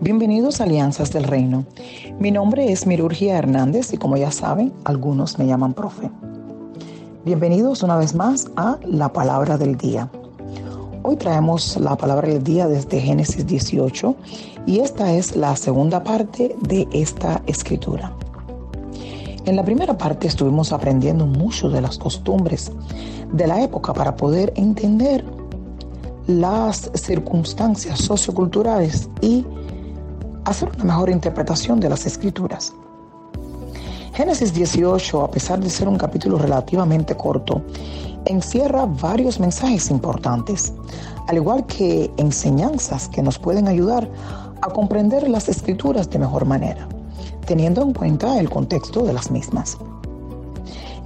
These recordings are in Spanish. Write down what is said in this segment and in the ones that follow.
Bienvenidos a Alianzas del Reino. Mi nombre es Mirurgia Hernández y como ya saben, algunos me llaman profe. Bienvenidos una vez más a la palabra del día. Hoy traemos la palabra del día desde Génesis 18 y esta es la segunda parte de esta escritura. En la primera parte estuvimos aprendiendo mucho de las costumbres de la época para poder entender las circunstancias socioculturales y hacer una mejor interpretación de las escrituras. Génesis 18, a pesar de ser un capítulo relativamente corto, encierra varios mensajes importantes, al igual que enseñanzas que nos pueden ayudar a comprender las escrituras de mejor manera, teniendo en cuenta el contexto de las mismas.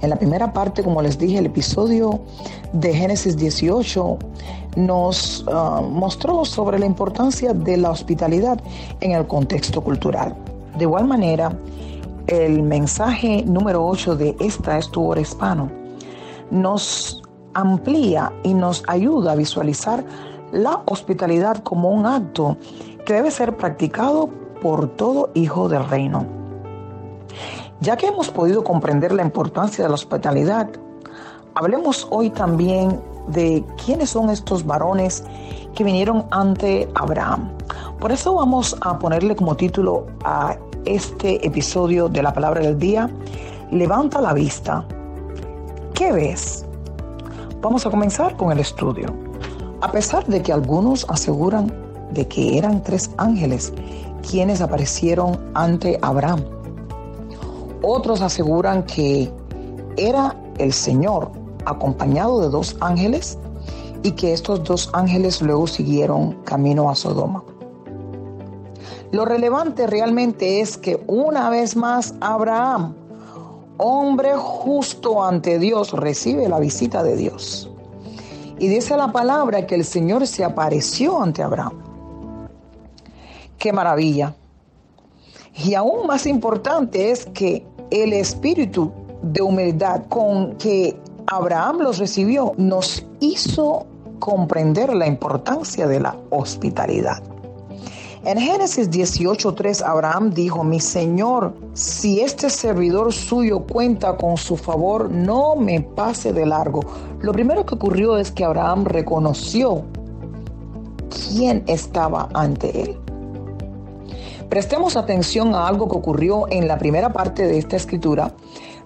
En la primera parte, como les dije, el episodio de Génesis 18 nos ah, mostró sobre la importancia de la hospitalidad en el contexto cultural. De igual manera, el mensaje número 8 de Esta es tu hora hispano nos amplía y nos ayuda a visualizar la hospitalidad como un acto que debe ser practicado por todo hijo del reino. Ya que hemos podido comprender la importancia de la hospitalidad, hablemos hoy también de quiénes son estos varones que vinieron ante Abraham. Por eso vamos a ponerle como título a este episodio de la palabra del día, Levanta la vista. ¿Qué ves? Vamos a comenzar con el estudio. A pesar de que algunos aseguran de que eran tres ángeles quienes aparecieron ante Abraham, otros aseguran que era el Señor acompañado de dos ángeles y que estos dos ángeles luego siguieron camino a Sodoma. Lo relevante realmente es que una vez más Abraham, hombre justo ante Dios, recibe la visita de Dios. Y dice la palabra que el Señor se apareció ante Abraham. Qué maravilla. Y aún más importante es que el espíritu de humildad con que Abraham los recibió nos hizo comprender la importancia de la hospitalidad. En Génesis 18:3 Abraham dijo, mi Señor, si este servidor suyo cuenta con su favor, no me pase de largo. Lo primero que ocurrió es que Abraham reconoció quién estaba ante él. Prestemos atención a algo que ocurrió en la primera parte de esta escritura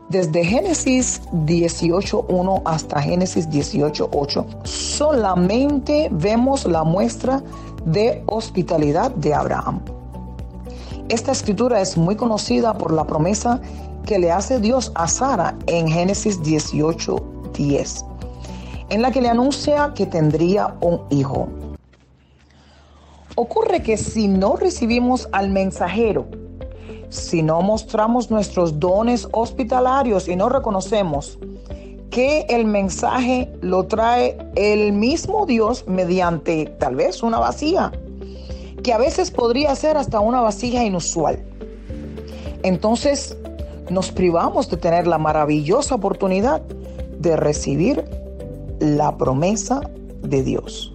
desde Génesis 18.1 hasta Génesis 18.8, solamente vemos la muestra de hospitalidad de Abraham. Esta escritura es muy conocida por la promesa que le hace Dios a Sara en Génesis 18.10, en la que le anuncia que tendría un hijo. Ocurre que si no recibimos al mensajero, si no mostramos nuestros dones hospitalarios y no reconocemos que el mensaje lo trae el mismo Dios mediante tal vez una vasija, que a veces podría ser hasta una vasija inusual. Entonces nos privamos de tener la maravillosa oportunidad de recibir la promesa de Dios.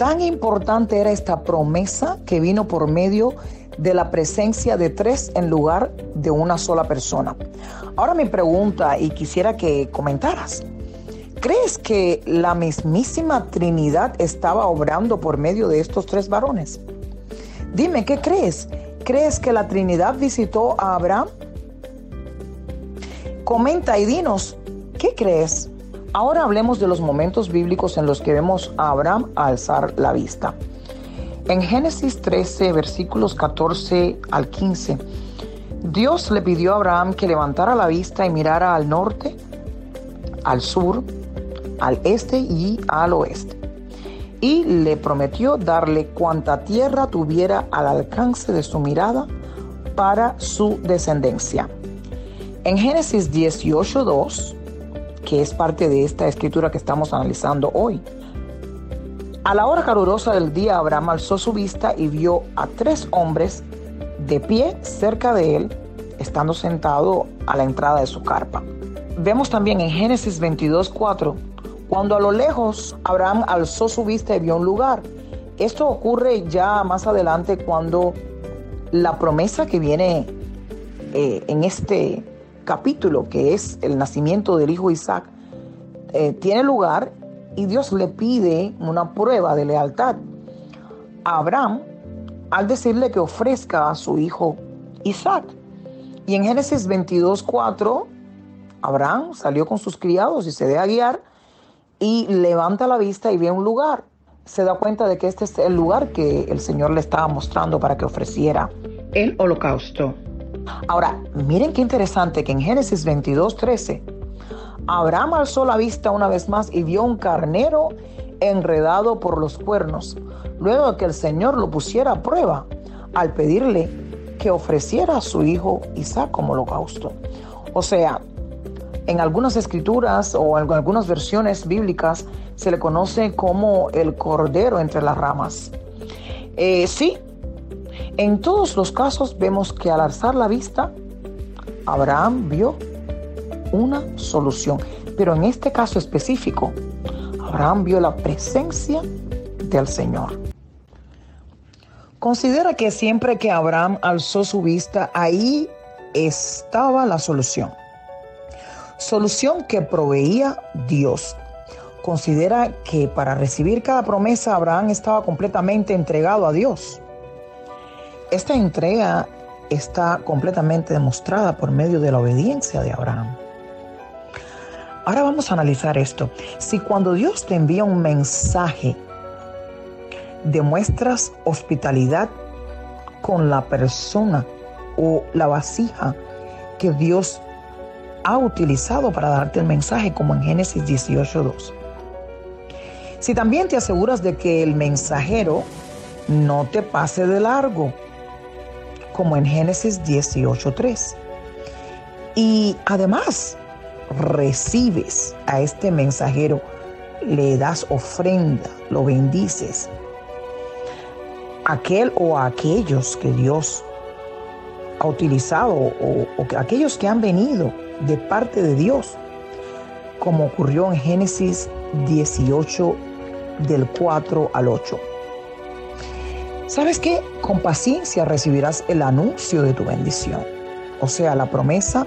Tan importante era esta promesa que vino por medio de la presencia de tres en lugar de una sola persona. Ahora mi pregunta y quisiera que comentaras. ¿Crees que la mismísima Trinidad estaba obrando por medio de estos tres varones? Dime, ¿qué crees? ¿Crees que la Trinidad visitó a Abraham? Comenta y dinos, ¿qué crees? Ahora hablemos de los momentos bíblicos en los que vemos a Abraham alzar la vista. En Génesis 13, versículos 14 al 15, Dios le pidió a Abraham que levantara la vista y mirara al norte, al sur, al este y al oeste. Y le prometió darle cuanta tierra tuviera al alcance de su mirada para su descendencia. En Génesis 18.2, que es parte de esta escritura que estamos analizando hoy, a la hora calurosa del día, Abraham alzó su vista y vio a tres hombres de pie cerca de él, estando sentado a la entrada de su carpa. Vemos también en Génesis 22:4, cuando a lo lejos Abraham alzó su vista y vio un lugar. Esto ocurre ya más adelante cuando La promesa que viene eh, en este capítulo, que es el nacimiento del hijo Isaac, eh, tiene lugar y Dios le pide una prueba de lealtad a Abraham al decirle que ofrezca a su hijo Isaac. Y en Génesis 22, 4, Abraham salió con sus criados y se deja guiar y levanta la vista y ve un lugar. Se da cuenta de que este es el lugar que el Señor le estaba mostrando para que ofreciera el holocausto. Ahora, miren qué interesante que en Génesis 22, 13, Abraham alzó la vista una vez más y vio un carnero enredado por los cuernos, luego que el Señor lo pusiera a prueba al pedirle que ofreciera a su hijo Isaac como holocausto. O sea, en algunas escrituras o en algunas versiones bíblicas se le conoce como el cordero entre las ramas. Eh, sí, en todos los casos vemos que al alzar la vista, Abraham vio una solución. Pero en este caso específico, Abraham vio la presencia del Señor. Considera que siempre que Abraham alzó su vista, ahí estaba la solución. Solución que proveía Dios. Considera que para recibir cada promesa Abraham estaba completamente entregado a Dios. Esta entrega está completamente demostrada por medio de la obediencia de Abraham. Ahora vamos a analizar esto. Si cuando Dios te envía un mensaje, demuestras hospitalidad con la persona o la vasija que Dios ha utilizado para darte el mensaje, como en Génesis 18.2. Si también te aseguras de que el mensajero no te pase de largo, como en Génesis 18.3. Y además, recibes a este mensajero, le das ofrenda, lo bendices. Aquel o aquellos que Dios ha utilizado o, o aquellos que han venido de parte de Dios, como ocurrió en Génesis 18 del 4 al 8. ¿Sabes qué? Con paciencia recibirás el anuncio de tu bendición, o sea, la promesa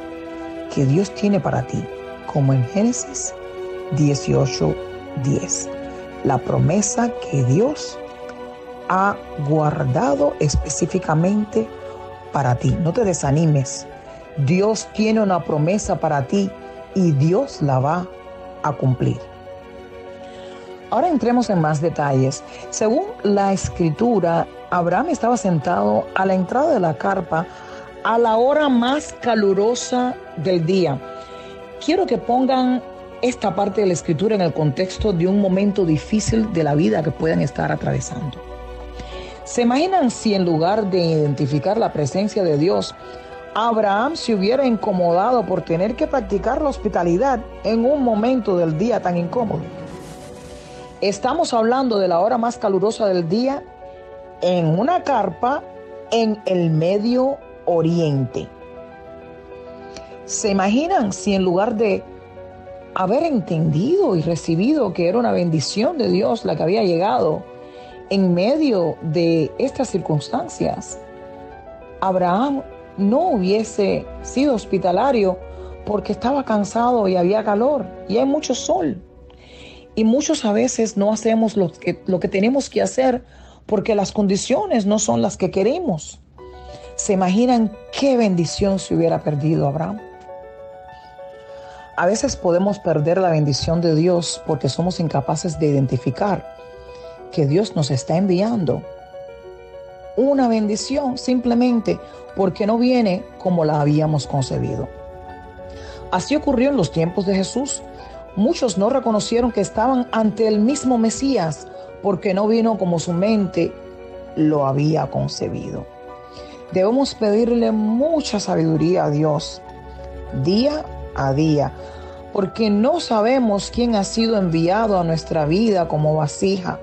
que Dios tiene para ti, como en Génesis 18, 10. La promesa que Dios ha guardado específicamente para ti. No te desanimes. Dios tiene una promesa para ti y Dios la va a cumplir. Ahora entremos en más detalles. Según la escritura, Abraham estaba sentado a la entrada de la carpa a la hora más calurosa del día. Quiero que pongan esta parte de la escritura en el contexto de un momento difícil de la vida que puedan estar atravesando. ¿Se imaginan si en lugar de identificar la presencia de Dios, Abraham se hubiera incomodado por tener que practicar la hospitalidad en un momento del día tan incómodo? Estamos hablando de la hora más calurosa del día en una carpa en el Medio Oriente. ¿Se imaginan si en lugar de haber entendido y recibido que era una bendición de Dios la que había llegado en medio de estas circunstancias, Abraham no hubiese sido hospitalario porque estaba cansado y había calor y hay mucho sol. Y muchos a veces no hacemos lo que, lo que tenemos que hacer porque las condiciones no son las que queremos. ¿Se imaginan qué bendición se hubiera perdido Abraham? A veces podemos perder la bendición de Dios porque somos incapaces de identificar que Dios nos está enviando una bendición simplemente porque no viene como la habíamos concebido. Así ocurrió en los tiempos de Jesús. Muchos no reconocieron que estaban ante el mismo Mesías porque no vino como su mente lo había concebido. Debemos pedirle mucha sabiduría a Dios día a día, porque no sabemos quién ha sido enviado a nuestra vida como vasija.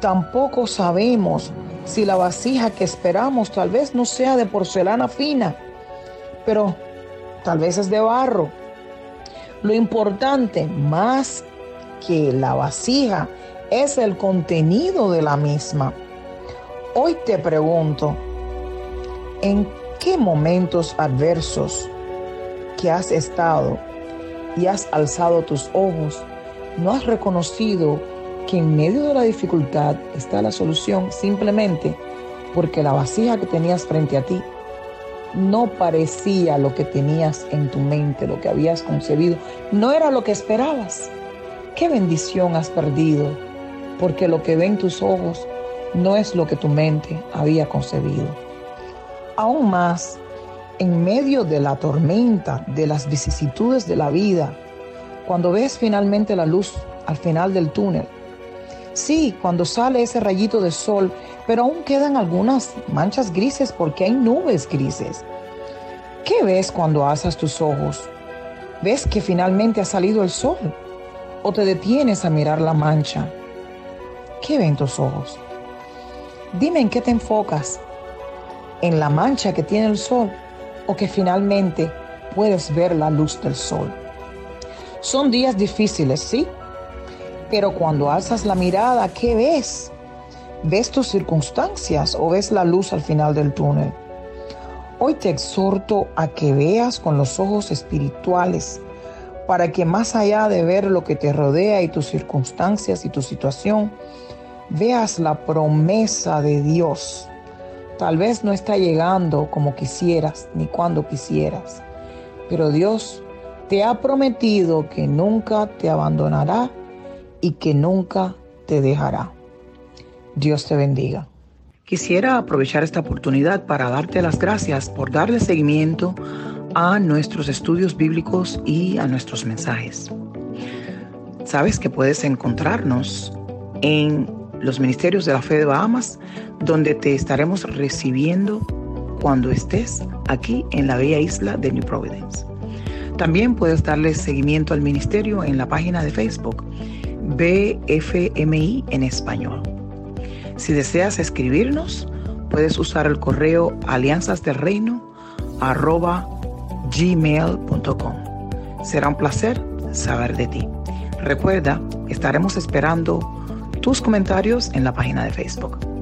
Tampoco sabemos si la vasija que esperamos tal vez no sea de porcelana fina, pero tal vez es de barro. Lo importante, más que la vasija, es el contenido de la misma. Hoy te pregunto, ¿En qué momentos adversos que has estado y has alzado tus ojos, no has reconocido que en medio de la dificultad está la solución simplemente porque la vasija que tenías frente a ti no parecía lo que tenías en tu mente, lo que habías concebido, no era lo que esperabas. ¿Qué bendición has perdido? Porque lo que ven tus ojos no es lo que tu mente había concebido. Aún más, en medio de la tormenta, de las vicisitudes de la vida, cuando ves finalmente la luz al final del túnel, Sí, cuando sale ese rayito de sol, pero aún quedan algunas manchas grises porque hay nubes grises. ¿Qué ves cuando alzas tus ojos? ¿Ves que finalmente ha salido el sol? ¿O te detienes a mirar la mancha? ¿Qué ven tus ojos? Dime en qué te enfocas. ¿En la mancha que tiene el sol? ¿O que finalmente puedes ver la luz del sol? Son días difíciles, ¿sí? Pero cuando alzas la mirada, ¿qué ves? ¿Ves tus circunstancias o ves la luz al final del túnel? Hoy te exhorto a que veas con los ojos espirituales para que más allá de ver lo que te rodea y tus circunstancias y tu situación, veas la promesa de Dios. Tal vez no está llegando como quisieras ni cuando quisieras, pero Dios te ha prometido que nunca te abandonará y que nunca te dejará. Dios te bendiga. Quisiera aprovechar esta oportunidad para darte las gracias por darle seguimiento a nuestros estudios bíblicos y a nuestros mensajes. Sabes que puedes encontrarnos en los ministerios de la fe de Bahamas, donde te estaremos recibiendo cuando estés aquí en la bella isla de New Providence. También puedes darle seguimiento al ministerio en la página de Facebook BFMI en español. Si deseas escribirnos, puedes usar el correo alianzasdelreino@gmail.com. Será un placer saber de ti. Recuerda, estaremos esperando tus comentarios en la página de Facebook.